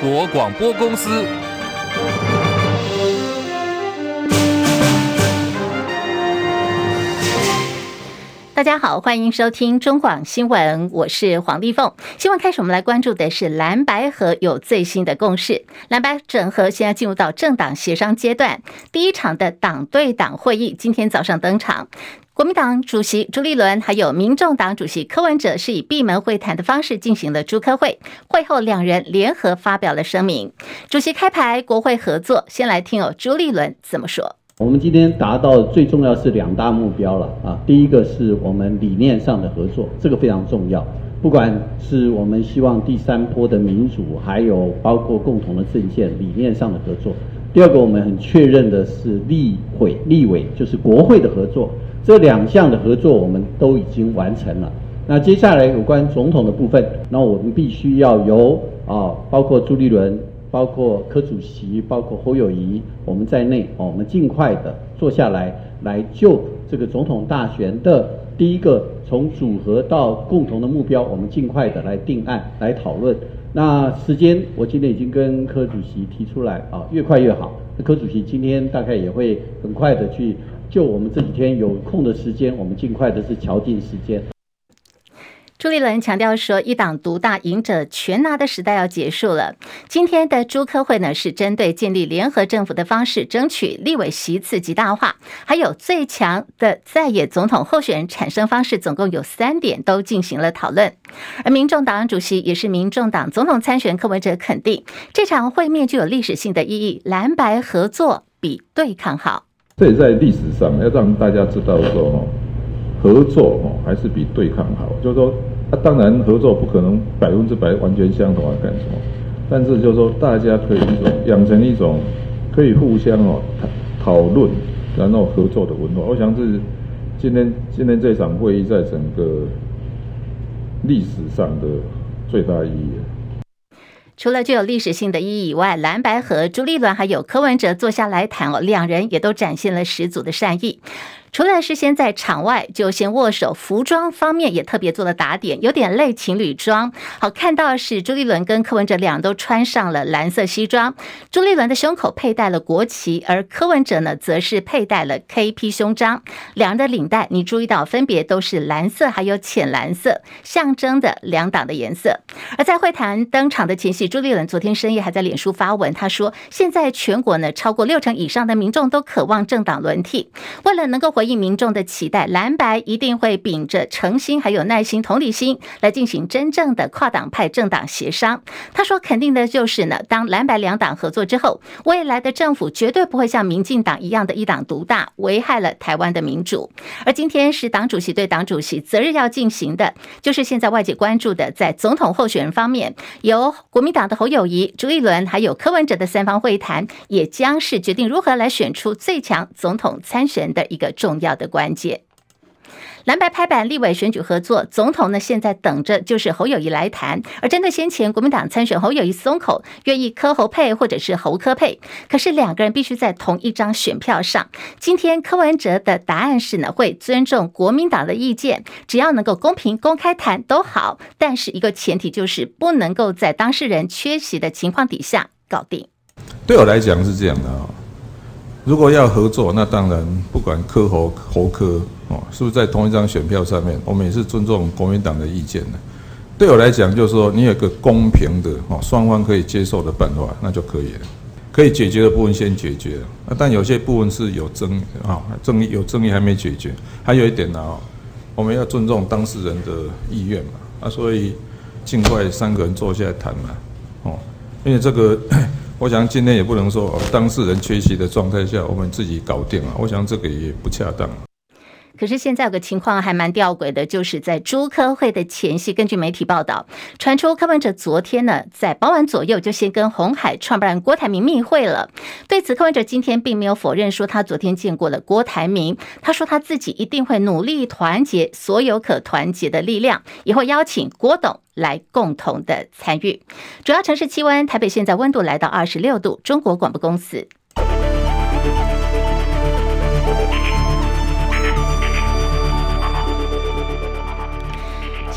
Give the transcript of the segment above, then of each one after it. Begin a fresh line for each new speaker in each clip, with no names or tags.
国广播公司。
大家好，欢迎收听中广新闻，我是黄丽凤。新闻开始，我们来关注的是蓝白合有最新的共识。蓝白整合现在进入到政党协商阶段，第一场的党对党会议今天早上登场。国民党主席朱立伦还有民众党主席柯文哲是以闭门会谈的方式进行了朱柯会。会后两人联合发表了声明。主席开牌，国会合作。先来听哦，朱立伦怎么说。
我们今天达到最重要是两大目标了啊！第一个是我们理念上的合作，这个非常重要。不管是我们希望第三波的民主，还有包括共同的政见理念上的合作。第二个，我们很确认的是立会、立委就是国会的合作，这两项的合作我们都已经完成了。那接下来有关总统的部分，那我们必须要由啊，包括朱立伦。包括柯主席，包括侯友谊，我们在内，我们尽快的坐下来，来就这个总统大选的第一个从组合到共同的目标，我们尽快的来定案，来讨论。那时间，我今天已经跟柯主席提出来，啊，越快越好。柯主席今天大概也会很快的去就我们这几天有空的时间，我们尽快的是敲定时间。
朱立伦强调说，一党独大、赢者全拿的时代要结束了。今天的朱科会呢，是针对建立联合政府的方式，争取立委席次极大化，还有最强的在野总统候选人产生方式，总共有三点都进行了讨论。而民众党主席也是民众党总统参选柯文哲肯定这场会面具有历史性的意义，蓝白合作比对抗好。
这也在历史上要让大家知道说。合作哦，还是比对抗好。就是说，啊，当然合作不可能百分之百完全相同啊，干什么？但是就是说，大家可以一种养成一种可以互相哦讨论，然后合作的文化。我想是今天今天这场会议在整个历史上的最大意义。
除了具有历史性的意义以外，蓝白和朱立伦还有柯文哲坐下来谈哦，两人也都展现了十足的善意。除了是先在场外就先握手，服装方面也特别做了打点，有点类情侣装。好，看到是朱立伦跟柯文哲两都穿上了蓝色西装，朱立伦的胸口佩戴了国旗，而柯文哲呢则是佩戴了 KP 胸章。两人的领带你注意到分别都是蓝色还有浅蓝色，象征的两党的颜色。而在会谈登场的前夕，朱立伦昨天深夜还在脸书发文，他说现在全国呢超过六成以上的民众都渴望政党轮替，为了能够。回应民众的期待，蓝白一定会秉着诚心、还有耐心、同理心来进行真正的跨党派政党协商。他说，肯定的就是呢，当蓝白两党合作之后，未来的政府绝对不会像民进党一样的一党独大，危害了台湾的民主。而今天是党主席对党主席择日要进行的，就是现在外界关注的，在总统候选人方面，由国民党的侯友谊、朱立伦还有柯文哲的三方会谈，也将是决定如何来选出最强总统参选的一个重。重要的关键，蓝白拍板立委选举合作，总统呢现在等着就是侯友谊来谈。而针对先前国民党参选侯友谊松口，愿意柯侯配或者是侯柯配，可是两个人必须在同一张选票上。今天柯文哲的答案是呢，会尊重国民党的意见，只要能够公平公开谈都好，但是一个前提就是不能够在当事人缺席的情况底下搞定。
对我来讲是这样的啊。如果要合作，那当然不管科侯侯科哦，是不是在同一张选票上面，我们也是尊重国民党的意见的。对我来讲，就是说你有个公平的哦，双方可以接受的办法，那就可以了。可以解决的部分先解决啊，但有些部分是有争啊，争议有争议还没解决。还有一点呢，我们要尊重当事人的意愿嘛啊，所以尽快三个人坐下来谈嘛哦，因为这个。我想今天也不能说当事人缺席的状态下，我们自己搞定了。我想这个也不恰当。
可是现在有个情况还蛮吊诡的，就是在朱科会的前夕，根据媒体报道，传出柯文哲昨天呢，在傍晚左右就先跟鸿海创办人郭台铭密会了。对此，柯文哲今天并没有否认说他昨天见过了郭台铭，他说他自己一定会努力团结所有可团结的力量，也会邀请郭董来共同的参与。主要城市气温，台北现在温度来到二十六度。中国广播公司。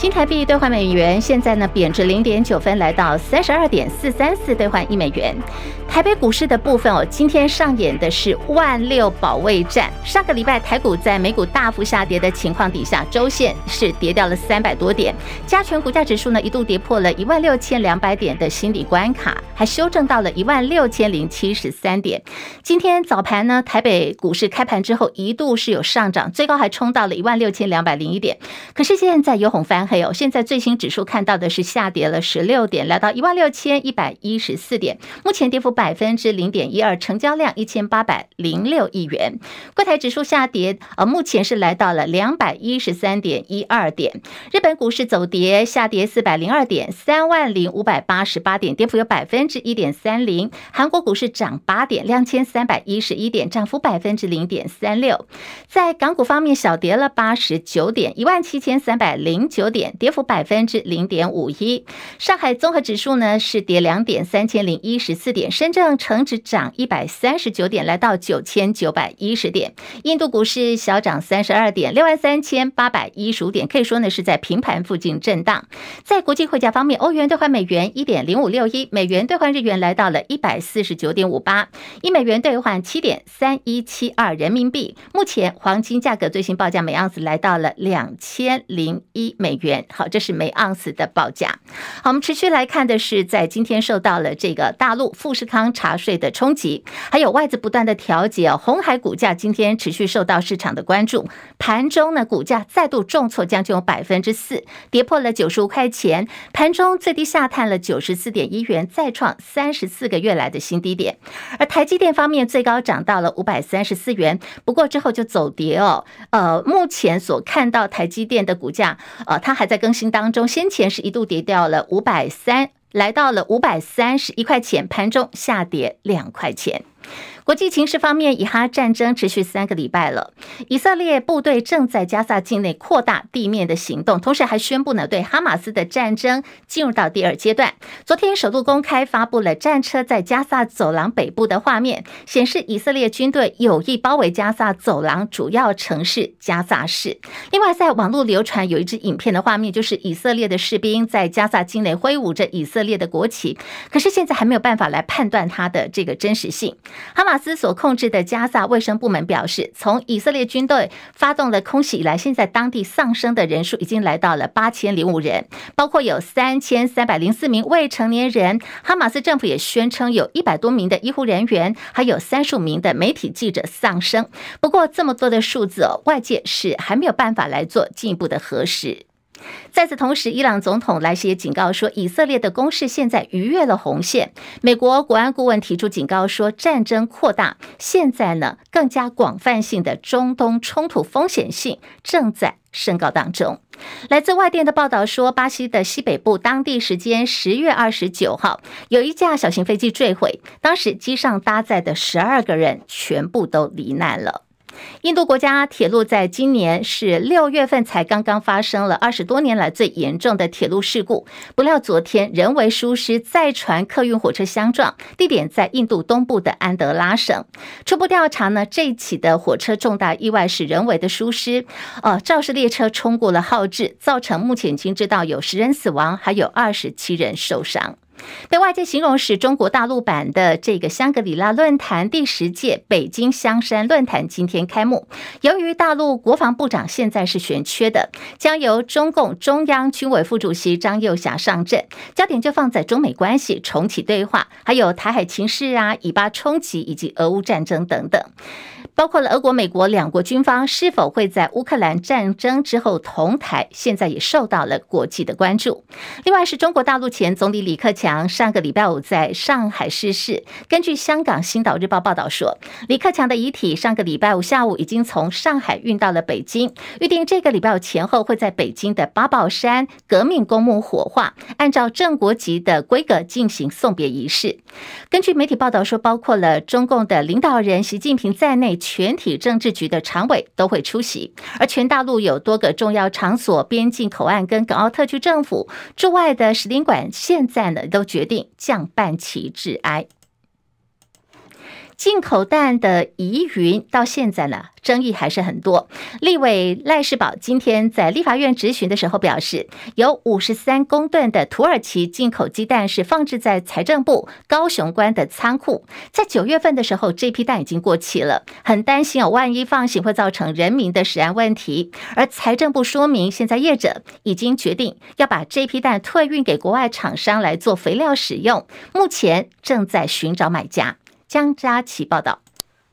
新台币兑换美元现在呢贬值零点九分，来到三十二点四三四兑换一美元。台北股市的部分哦，今天上演的是万六保卫战。上个礼拜台股在美股大幅下跌的情况底下，周线是跌掉了三百多点，加权股价指数呢一度跌破了一万六千两百点的心理关卡，还修正到了一万六千零七十三点。今天早盘呢，台北股市开盘之后一度是有上涨，最高还冲到了一万六千两百零一点，可是现在有红翻。黑哦，现在最新指数看到的是下跌了十六点，来到一万六千一百一十四点，目前跌幅百分之零点一二，成交量一千八百零六亿元。柜台指数下跌，呃，目前是来到了两百一十三点一二点。日本股市走跌，下跌四百零二点，三万零五百八十八点，跌幅有百分之一点三零。韩国股市涨八点，两千三百一十一点，涨幅百分之零点三六。在港股方面，小跌了八十九点，一万七千三百零九点。跌幅百分之零点五一，上海综合指数呢是跌两点，三千零一十四点，深圳成指涨一百三十九点，来到九千九百一十点，印度股市小涨三十二点，六万三千八百一十五点，可以说呢是在平盘附近震荡。在国际汇价方面，欧元兑换美元一点零五六一，美元兑换日元来到了一百四十九点五八，一美元兑换七点三一七二人民币。目前黄金价格最新报价每盎司来到了两千零一美元。好，这是每盎司的报价。好，我们持续来看的是，在今天受到了这个大陆富士康当茶税的冲击，还有外资不断的调节哦。鸿海股价今天持续受到市场的关注，盘中呢股价再度重挫将近有百分之四，跌破了九十五块钱，盘中最低下探了九十四点一元，再创三十四个月来的新低点。而台积电方面最高涨到了五百三十四元，不过之后就走跌哦。呃，目前所看到台积电的股价，呃，它还在更新当中，先前是一度跌掉了五百三，来到了五百三十一块钱，盘中下跌两块钱。国际情势方面，以哈战争持续三个礼拜了，以色列部队正在加萨境内扩大地面的行动，同时还宣布呢，对哈马斯的战争进入到第二阶段。昨天首度公开发布了战车在加萨走廊北部的画面，显示以色列军队有意包围加萨走廊主要城市加萨市。另外，在网络流传有一支影片的画面，就是以色列的士兵在加萨境内挥舞着以色列的国旗，可是现在还没有办法来判断它的这个真实性。哈马所控制的加萨卫生部门表示，从以色列军队发动了空袭以来，现在当地丧生的人数已经来到了八千零五人，包括有三千三百零四名未成年人。哈马斯政府也宣称有一百多名的医护人员，还有三十五名的媒体记者丧生。不过，这么多的数字，外界是还没有办法来做进一步的核实。在此同时，伊朗总统莱西也警告说，以色列的攻势现在逾越了红线。美国国安顾问提出警告说，战争扩大，现在呢更加广泛性的中东冲突风险性正在升高当中。来自外电的报道说，巴西的西北部当地时间十月二十九号，有一架小型飞机坠毁，当时机上搭载的十二个人全部都罹难了。印度国家铁路在今年是六月份才刚刚发生了二十多年来最严重的铁路事故，不料昨天人为疏失，载船客运火车相撞，地点在印度东部的安德拉省。初步调查呢，这起的火车重大意外是人为的疏失，呃，肇事列车冲过了号志，造成目前已经知道有十人死亡，还有二十七人受伤。被外界形容是中国大陆版的这个香格里拉论坛第十届北京香山论坛今天开幕。由于大陆国防部长现在是悬缺的，将由中共中央军委副主席张又侠上阵，焦点就放在中美关系重启对话，还有台海情势啊、以巴冲击以及俄乌战争等等。包括了俄国、美国两国军方是否会在乌克兰战争之后同台，现在也受到了国际的关注。另外是中国大陆前总理李克强上个礼拜五在上海逝世。根据香港《星岛日报》报道说，李克强的遗体上个礼拜五下午已经从上海运到了北京，预定这个礼拜五前后会在北京的八宝山革命公墓火化，按照正国级的规格进行送别仪式。根据媒体报道说，包括了中共的领导人习近平在内。全体政治局的常委都会出席，而全大陆有多个重要场所、边境口岸跟港澳特区政府驻外的使领馆，现在呢都决定降半旗致哀。进口蛋的疑云到现在呢，争议还是很多。立委赖士宝今天在立法院质询的时候表示，有五十三公吨的土耳其进口鸡蛋是放置在财政部高雄关的仓库，在九月份的时候，这批蛋已经过期了，很担心哦，万一放行会造成人民的食安问题。而财政部说明，现在业者已经决定要把这批蛋退运给国外厂商来做肥料使用，目前正在寻找买家。江嘉琪报道，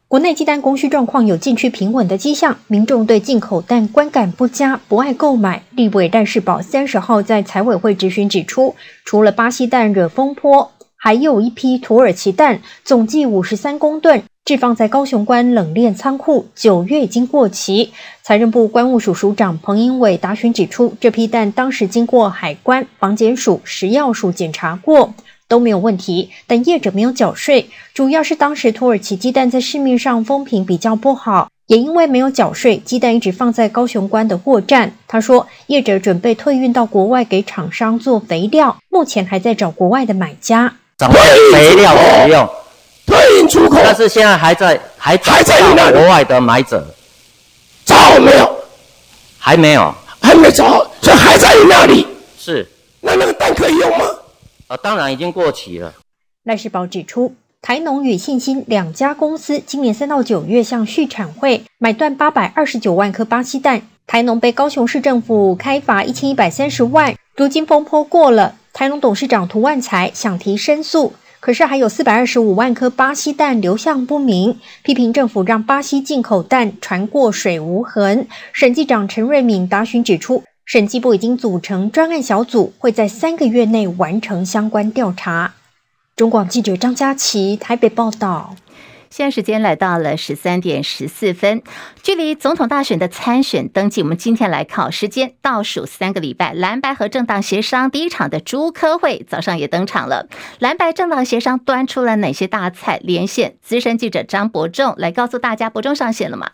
国内鸡蛋供需状况有渐趋平稳的迹象，民众对进口蛋观感不佳，不爱购买。立委赖士葆三十号在财委会质询指出，除了巴西蛋惹风波，还有一批土耳其蛋，总计五十三公吨，置放在高雄关冷链仓库，九月已经过期。财政部关务署署长彭英伟答询指出，这批蛋当时经过海关、防检署、食药署检查过。都没有问题，但业者没有缴税，主要是当时土耳其鸡蛋在市面上风评比较不好，也因为没有缴税，鸡蛋一直放在高雄关的货站。他说，业者准备退运到国外给厂商做肥料，目前还在找国外的买家。
找肥料使用，
退运出口，
但是现在还在还还在找国外的买者，
找没有？
还没有，
还没找，所以还在你那里。
是，
那那个蛋可以用吗？
啊，当然已经过期了。
赖世宝指出，台农与信心两家公司今年三到九月向畜产会买断八百二十九万颗巴西蛋，台农被高雄市政府开罚一千一百三十万。如今风波过了，台农董事长涂万才想提申诉，可是还有四百二十五万颗巴西蛋流向不明，批评政府让巴西进口蛋船过水无痕。审计长陈瑞敏答询指出。审计部已经组成专案小组，会在三个月内完成相关调查。中广记者张嘉琪台北报道。
现在时间来到了十三点十四分，距离总统大选的参选登记，我们今天来考时间倒数三个礼拜。蓝白和政党协商第一场的朱科会早上也登场了。蓝白政党协商端出了哪些大菜？连线资深记者张伯仲来告诉大家，伯仲上线了吗？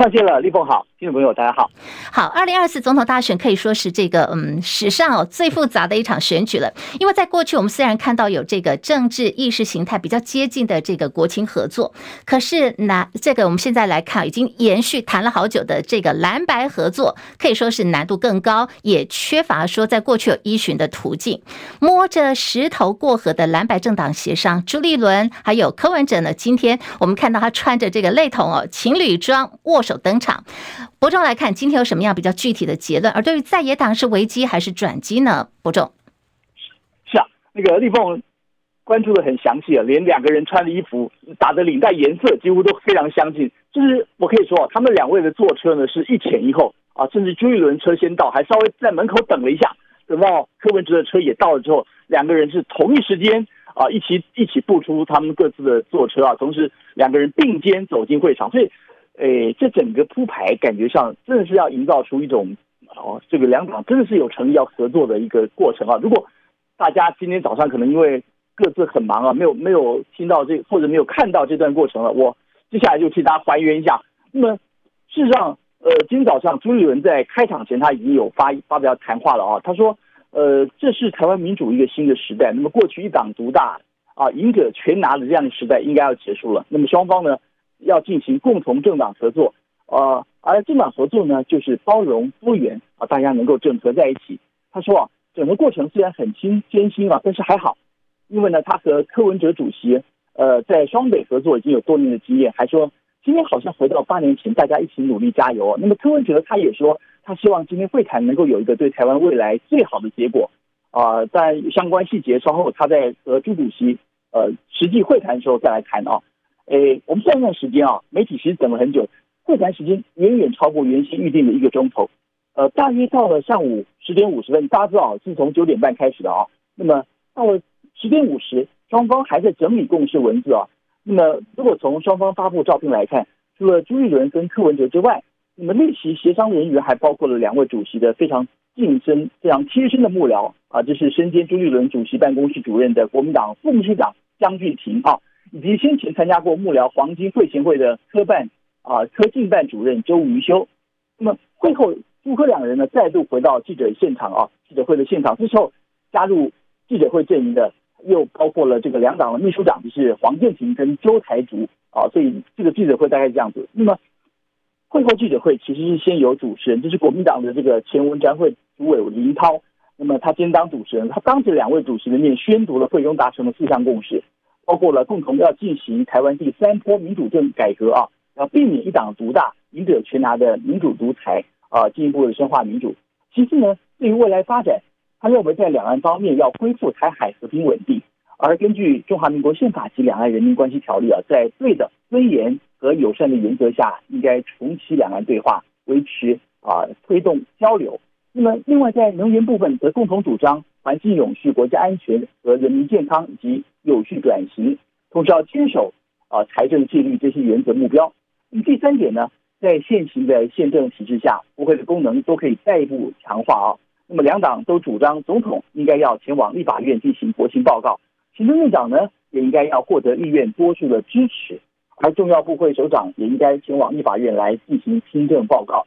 上线了，立凤好，听众朋友大家好。
好，二零二四总统大选可以说是这个嗯史上哦最复杂的一场选举了。因为在过去我们虽然看到有这个政治意识形态比较接近的这个国情合作，可是那这个我们现在来看已经延续谈了好久的这个蓝白合作，可以说是难度更高，也缺乏说在过去有依循的途径。摸着石头过河的蓝白政党协商，朱立伦还有柯文哲呢，今天我们看到他穿着这个类同哦情侣装握手。首登场，伯仲来看今天有什么样比较具体的结论？而对于在野党是危机还是转机呢？伯仲
是啊，那个立凤关注的很详细啊，连两个人穿的衣服、打的领带颜色几乎都非常相近。就是我可以说，他们两位的坐车呢是一前一后啊，甚至朱一伦车先到，还稍微在门口等了一下，等到柯文哲的车也到了之后，两个人是同一时间啊一起一起步出他们各自的坐车啊，同时两个人并肩走进会场，所以。诶，这整个铺排感觉上真的是要营造出一种哦，这个两党真的是有诚意要合作的一个过程啊。如果大家今天早上可能因为各自很忙啊，没有没有听到这或者没有看到这段过程了，我接下来就替大家还原一下。那么事实上，呃，今天早上朱立伦在开场前他已经有发发表谈话了啊。他说，呃，这是台湾民主一个新的时代。那么过去一党独大啊，赢者全拿的这样的时代应该要结束了。那么双方呢？要进行共同政党合作，呃，而政党合作呢，就是包容多元啊，大家能够整合在一起。他说啊，整个过程虽然很艰艰辛啊，但是还好，因为呢，他和柯文哲主席呃在双北合作已经有多年的经验，还说今天好像回到八年前，大家一起努力加油。那么柯文哲他也说，他希望今天会谈能够有一个对台湾未来最好的结果啊。但相关细节稍后他在和朱主席呃实际会谈的时候再来谈啊。诶，我们算一算时间啊，媒体其实等了很久，会谈时间远远超过原先预定的一个钟头，呃，大约到了上午十点五十分，大家知道是从九点半开始的啊，那么到了十点五十，双方还在整理共识文字啊，那么如果从双方发布照片来看，除了朱立伦跟柯文哲之外，那么列席协商人员还包括了两位主席的非常近身、非常贴身的幕僚啊，这是身兼朱立伦主席办公室主任的国民党副秘书长江俊廷啊。以及先前参加过幕僚黄金会前会的科办啊科进办主任周瑜修，那么会后朱柯两人呢再度回到记者现场啊记者会的现场，这时候加入记者会阵营的又包括了这个两党的秘书长，就是黄建庭跟周台竹啊，所以这个记者会大概是这样子。那么会后记者会其实是先由主持人，就是国民党的这个前文专会主委林涛，那么他先当主持人，他当着两位主席的面宣读了会中达成的四项共识，包括了共同要进行台湾第三波民主政改革啊，要避免一党独大、赢者全拿的民主独裁啊，进一步的深化民主。其次呢，对于未来发展。他认为，在两岸方面要恢复台海和平稳定，而根据中华民国宪法及两岸人民关系条例啊，在对的尊严和友善的原则下，应该重启两岸对话，维持啊推动交流。那么，另外在能源部分则共同主张环境永续、国家安全和人民健康以及有序转型，同时要坚守啊财政纪律这些原则目标。那么第三点呢，在现行的宪政体制下，国会的功能都可以再一步强化啊。那么两党都主张，总统应该要前往立法院进行国情报告，行政院长呢也应该要获得议院多数的支持，而重要部会首长也应该前往立法院来进行听证报告。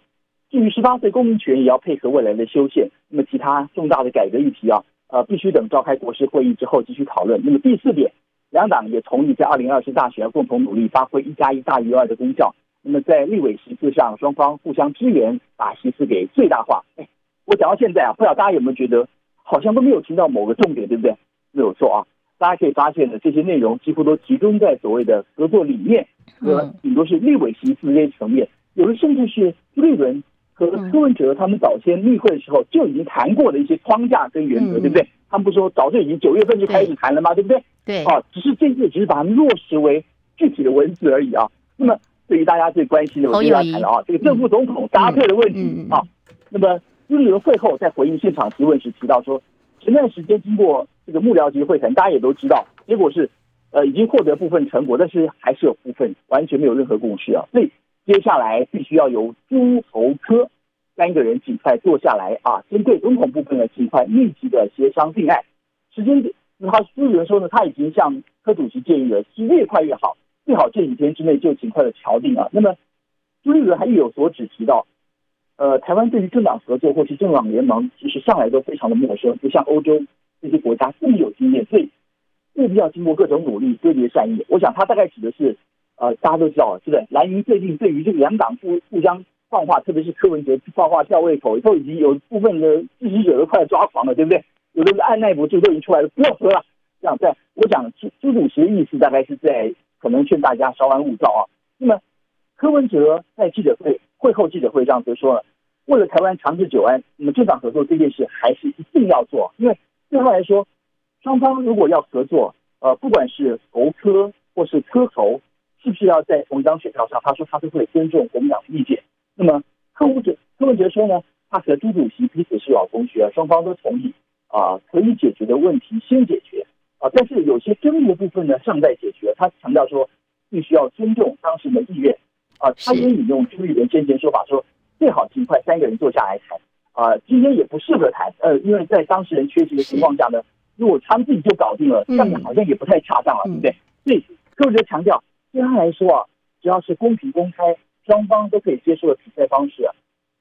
至于十八岁公民权，也要配合未来的修宪。那么其他重大的改革议题啊，呃，必须等召开国事会议之后继续讨论。那么第四点，两党也同意在二零二四大选要共同努力，发挥一加一大于二的功效。那么在立委席次上，双方互相支援，把席次给最大化。哎。我讲到现在啊，不知道大家有没有觉得好像都没有听到某个重点，对不对？没有错啊，大家可以发现呢，这些内容几乎都集中在所谓的合作理念和顶多是立委席次这些层面，有的甚至是立伦和柯文哲他们早先密会的时候就已经谈过的一些框架跟原则，对不对？他们不说早就已经九月份就开始谈了吗？对不对？
对
啊，只是这次只是把它落实为具体的文字而已啊。那么对于大家最关心的，我就要谈了啊，这个正副总统搭配的问题啊，那么。朱立伦会后在回应现场提问时提到说，前段时间经过这个幕僚级会谈，大家也都知道，结果是，呃，已经获得部分成果，但是还是有部分完全没有任何共识啊。所以接下来必须要由朱侯柯三个人尽快坐下来啊，针对总统部分呢，尽快密集的协商定案。时间点，他朱立伦说呢，他已经向柯主席建议了，是越快越好，最好这几天之内就尽快的敲定啊。那么朱立伦还有所指提到。呃，台湾对于政党合作或是政党联盟，其实向来都非常的陌生，不像欧洲这些国家这么有经验，所以务必要经过各种努力，堆叠善意。我想他大概指的是，呃，大家都知道，是不是？蓝营最近对于这个两党互互相放话，特别是柯文哲放话吊胃口，都已经有部分的支持者都快抓狂了，对不对？有的是按捺不住，都已经出来了，不要喝了。这样在，我想朱朱主席的意思大概是在可能劝大家稍安勿躁啊。那么柯文哲在记者会。会后记者会上就说了，为了台湾长治久安，那么政党合作这件事还是一定要做，因为对他来说，双方如果要合作，呃，不管是侯柯或是柯侯，是不是要在同一张选票上？他说他都会尊重国民党的意见。那么柯文哲柯文哲说呢，他和朱主席彼此是老同学，双方都同意啊、呃，可以解决的问题先解决啊、呃，但是有些争议的部分呢尚待解决。他强调说，必须要尊重当事人的意愿。啊，他也引用朱立伦先前说法说，最好尽快三个人坐下来谈。啊，今天也不适合谈，呃，因为在当事人缺席的情况下呢，如果他们自己就搞定了，这样好像也不太恰当了，对不对？所以柯文哲强调，对他来说啊，只要是公平公开，双方都可以接受的比赛方式啊，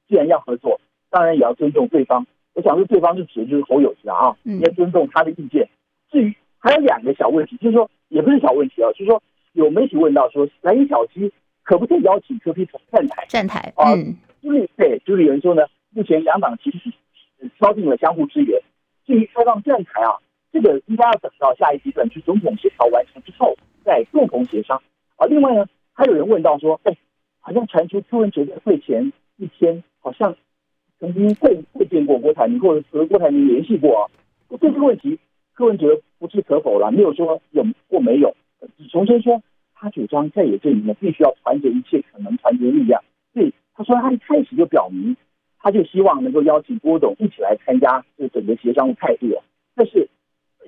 既然要合作，当然也要尊重对方。我想说，对方是指的就是侯友宜啊，应该尊重他的意见。至于还有两个小问题，就是说也不是小问题啊，就是说有媒体问到说，蓝营小鸡。可不可以邀请柯 P 站台？
站台
啊，朱立对朱立伦说呢，目前两党其实是敲定了相互支援。至于开放站台啊，这个应该要等到下一阶段去总统协调完成之后再共同协商。啊，另外呢，还有人问到说，哎，好像传出柯文哲在会前一天好像曾经会会见过郭台铭，或者和郭台铭联系过啊。对这个问题，柯文哲不置可否了，没有说有或没有，只重申说。他主张在野阵营呢，必须要团结一切可能团结力量。所以他说，他一开始就表明，他就希望能够邀请郭董一起来参加这整个协商的态度。但是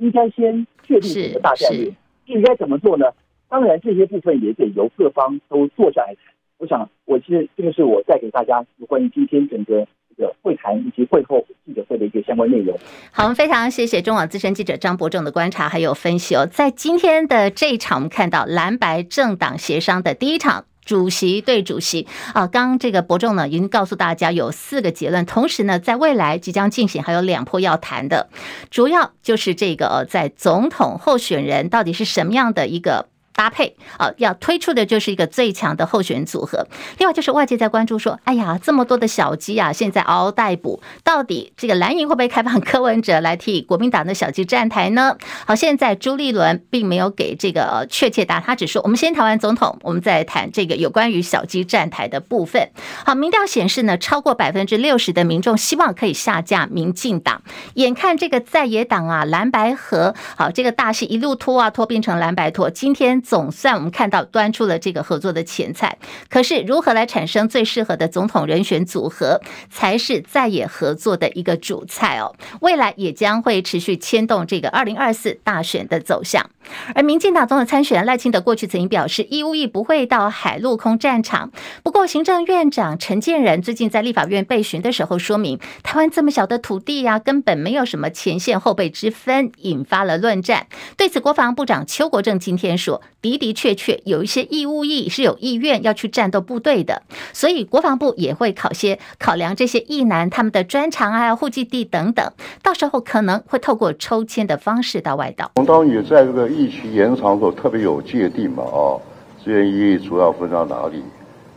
应该先确定整个大战略，应该怎么做呢？当然，这些部分也得由各方都坐下来谈。我想，我其实这个是我带给大家有关于今天整个。的会谈以及会后记者会的一个相关内容。
好，我们非常谢谢中网资深记者张伯正的观察还有分析哦。在今天的这一场，我们看到蓝白政党协商的第一场。主席对主席啊，刚这个伯仲呢已经告诉大家有四个结论，同时呢，在未来即将进行还有两波要谈的，主要就是这个在总统候选人到底是什么样的一个。搭配啊，要推出的就是一个最强的候选组合。另外就是外界在关注说，哎呀，这么多的小鸡啊，现在嗷嗷待哺，到底这个蓝营会不会开放柯文哲来替国民党的小鸡站台呢？好，现在朱立伦并没有给这个确切答，他只说我们先谈完总统，我们再谈这个有关于小鸡站台的部分。好，民调显示呢，超过百分之六十的民众希望可以下架民进党。眼看这个在野党啊，蓝白合，好，这个大戏一路拖啊拖，变成蓝白拖，今天。总算我们看到端出了这个合作的前菜，可是如何来产生最适合的总统人选组合，才是在野合作的一个主菜哦。未来也将会持续牵动这个二零二四大选的走向。而民进党总统参选赖清德过去曾经表示，义务役不会到海陆空战场。不过，行政院长陈建仁最近在立法院被询的时候说明，台湾这么小的土地呀、根本没有什么前线后备之分，引发了论战。对此，国防部长邱国正今天说。的的确确有一些义务役是有意愿要去战斗部队的，所以国防部也会考些考量这些役男他们的专长啊、户籍地等等，到时候可能会透过抽签的方式到外岛。
我们当然也在这个疫情延长的时候特别有界定嘛，啊，志愿役主要分到哪里？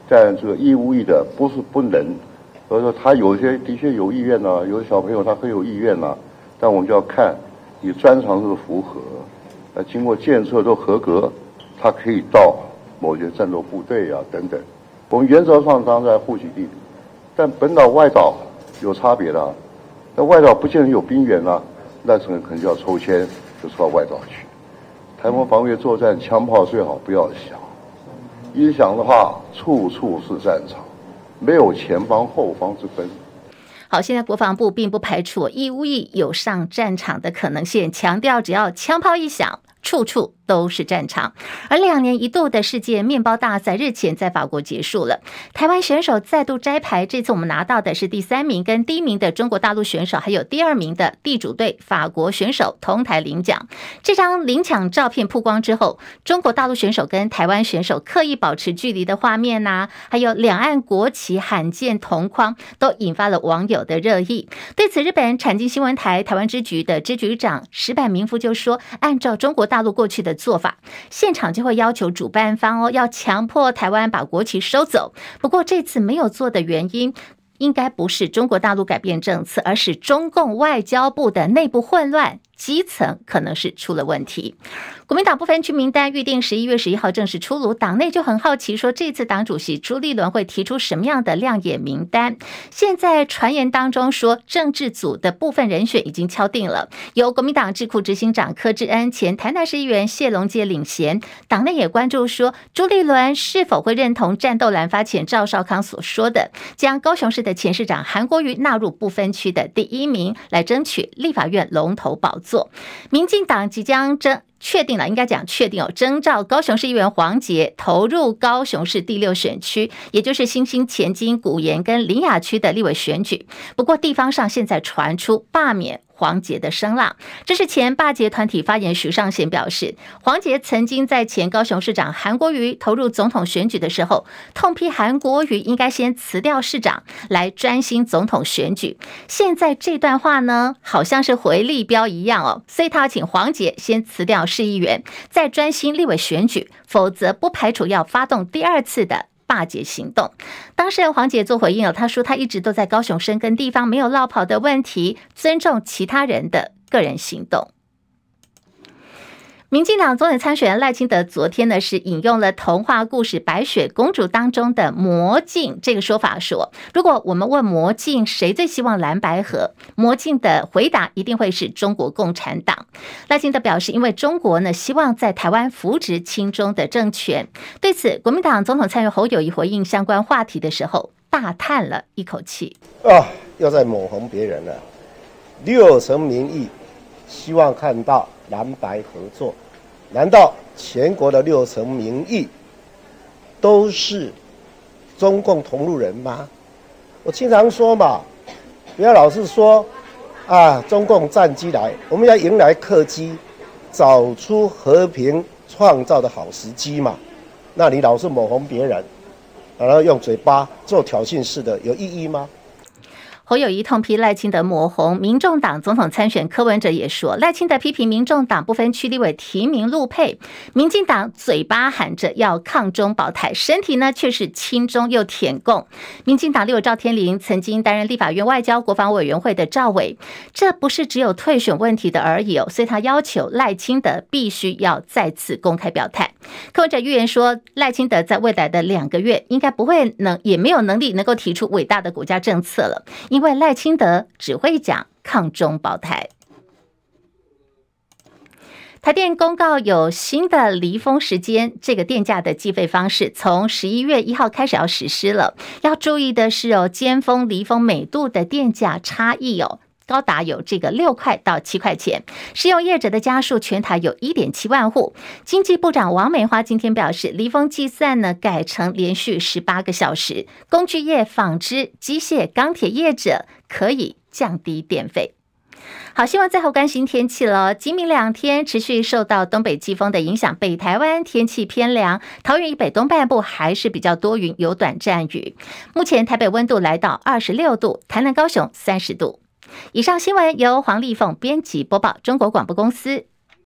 但这个义务役的不是不能，所以说他有些的确有意愿呢、有的小朋友他很有意愿呢、但我们就要看你专长是符合，呃，经过检测都合格。他可以到某些战斗部队啊等等，我们原则上当然在户籍地，但本岛外岛有差别的，那外岛不见得有兵源啊，那可能可能就要抽签，就抽到外岛去。台湾防卫作战，枪炮最好不要响，一响的话，处处是战场，没有前方后方之分。
好，现在国防部并不排除义乌役有上战场的可能性，强调只要枪炮一响，处处。都是战场，而两年一度的世界面包大赛日前在法国结束了。台湾选手再度摘牌，这次我们拿到的是第三名，跟第一名的中国大陆选手，还有第二名的地主队法国选手同台领奖。这张领奖照片曝光之后，中国大陆选手跟台湾选手刻意保持距离的画面呐、还有两岸国旗罕见同框，都引发了网友的热议。对此，日本产经新闻台台湾支局的支局长石坂明夫就说：“按照中国大陆过去的。”做法，现场就会要求主办方哦，要强迫台湾把国旗收走。不过这次没有做的原因，应该不是中国大陆改变政策，而是中共外交部的内部混乱。基层可能是出了问题。国民党不分区名单预定十一月十一号正式出炉，党内就很好奇，说这次党主席朱立伦会提出什么样的亮眼名单？现在传言当中说，政治组的部分人选已经敲定了，由国民党智库执行长柯志恩、前台南市议员谢龙介领衔。党内也关注说，朱立伦是否会认同战斗蓝发前赵少康所说的，将高雄市的前市长韩国瑜纳入不分区的第一名，来争取立法院龙头宝座。民进党即将争。确定了，应该讲确定哦，征召高雄市议员黄杰投入高雄市第六选区，也就是新兴前金、古岩跟林雅区的立委选举。不过地方上现在传出罢免。黄杰的声浪，这是前霸杰团体发言徐尚贤表示，黄杰曾经在前高雄市长韩国瑜投入总统选举的时候，痛批韩国瑜应该先辞掉市长，来专心总统选举。现在这段话呢，好像是回力标一样哦，所以他要请黄杰先辞掉市议员，再专心立委选举，否则不排除要发动第二次的。霸捷行动，当事人黄姐做回应了，她说她一直都在高雄深耕地方，没有落跑的问题，尊重其他人的个人行动。民进党总统参选人赖清德昨天呢是引用了童话故事《白雪公主》当中的魔镜这个说法，说如果我们问魔镜谁最希望蓝白合，魔镜的回答一定会是中国共产党。赖清德表示，因为中国呢希望在台湾扶植亲中的政权。对此，国民党总统参选侯友宜回应相关话题的时候，大叹了一口气：“
啊，又在抹红别人了。六成民意希望看到。”蓝白合作，难道全国的六成民意都是中共同路人吗？我经常说嘛，不要老是说啊，中共战机来，我们要迎来客机，找出和平创造的好时机嘛。那你老是抹红别人，然后用嘴巴做挑衅式的，有意义吗？
侯友宜痛批赖清德抹红，民众党总统参选柯文哲也说，赖清德批评民众党不分区立委提名陆配，民进党嘴巴喊着要抗中保台，身体呢却是亲中又舔共。民进党立委赵天麟曾经担任立法院外交国防委员会的赵委，这不是只有退选问题的而已哦，所以他要求赖清德必须要再次公开表态。柯文哲预言说，赖清德在未来的两个月应该不会能也没有能力能够提出伟大的国家政策了。因为赖清德只会讲抗中保台。台电公告有新的离峰时间，这个电价的计费方式从十一月一号开始要实施了。要注意的是哦，尖峰、离峰每度的电价差异哦。高达有这个六块到七块钱，使用业者的家数全台有一点七万户。经济部长王美花今天表示，离峰计算呢改成连续十八个小时，工具业、纺织、机械、钢铁业者可以降低电费。好，新闻最后关心天气了。今明两天持续受到东北季风的影响，北台湾天气偏凉，桃园以北东半部还是比较多云，有短暂雨。目前台北温度来到二十六度，台南、高雄三十度。以上新闻由黄丽凤编辑播报，中国广播公司。